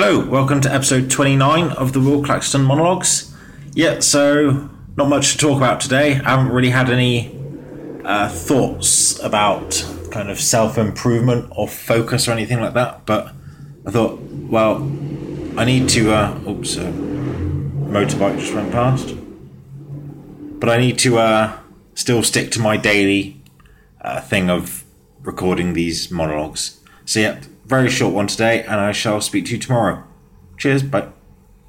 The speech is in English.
Hello, welcome to episode 29 of the Will Claxton Monologues. Yeah, so not much to talk about today. I haven't really had any uh, thoughts about kind of self improvement or focus or anything like that, but I thought, well, I need to. Uh, oops, a motorbike just went past. But I need to uh, still stick to my daily uh, thing of recording these monologues. So, yeah, very short one today, and I shall speak to you tomorrow. Cheers, bye.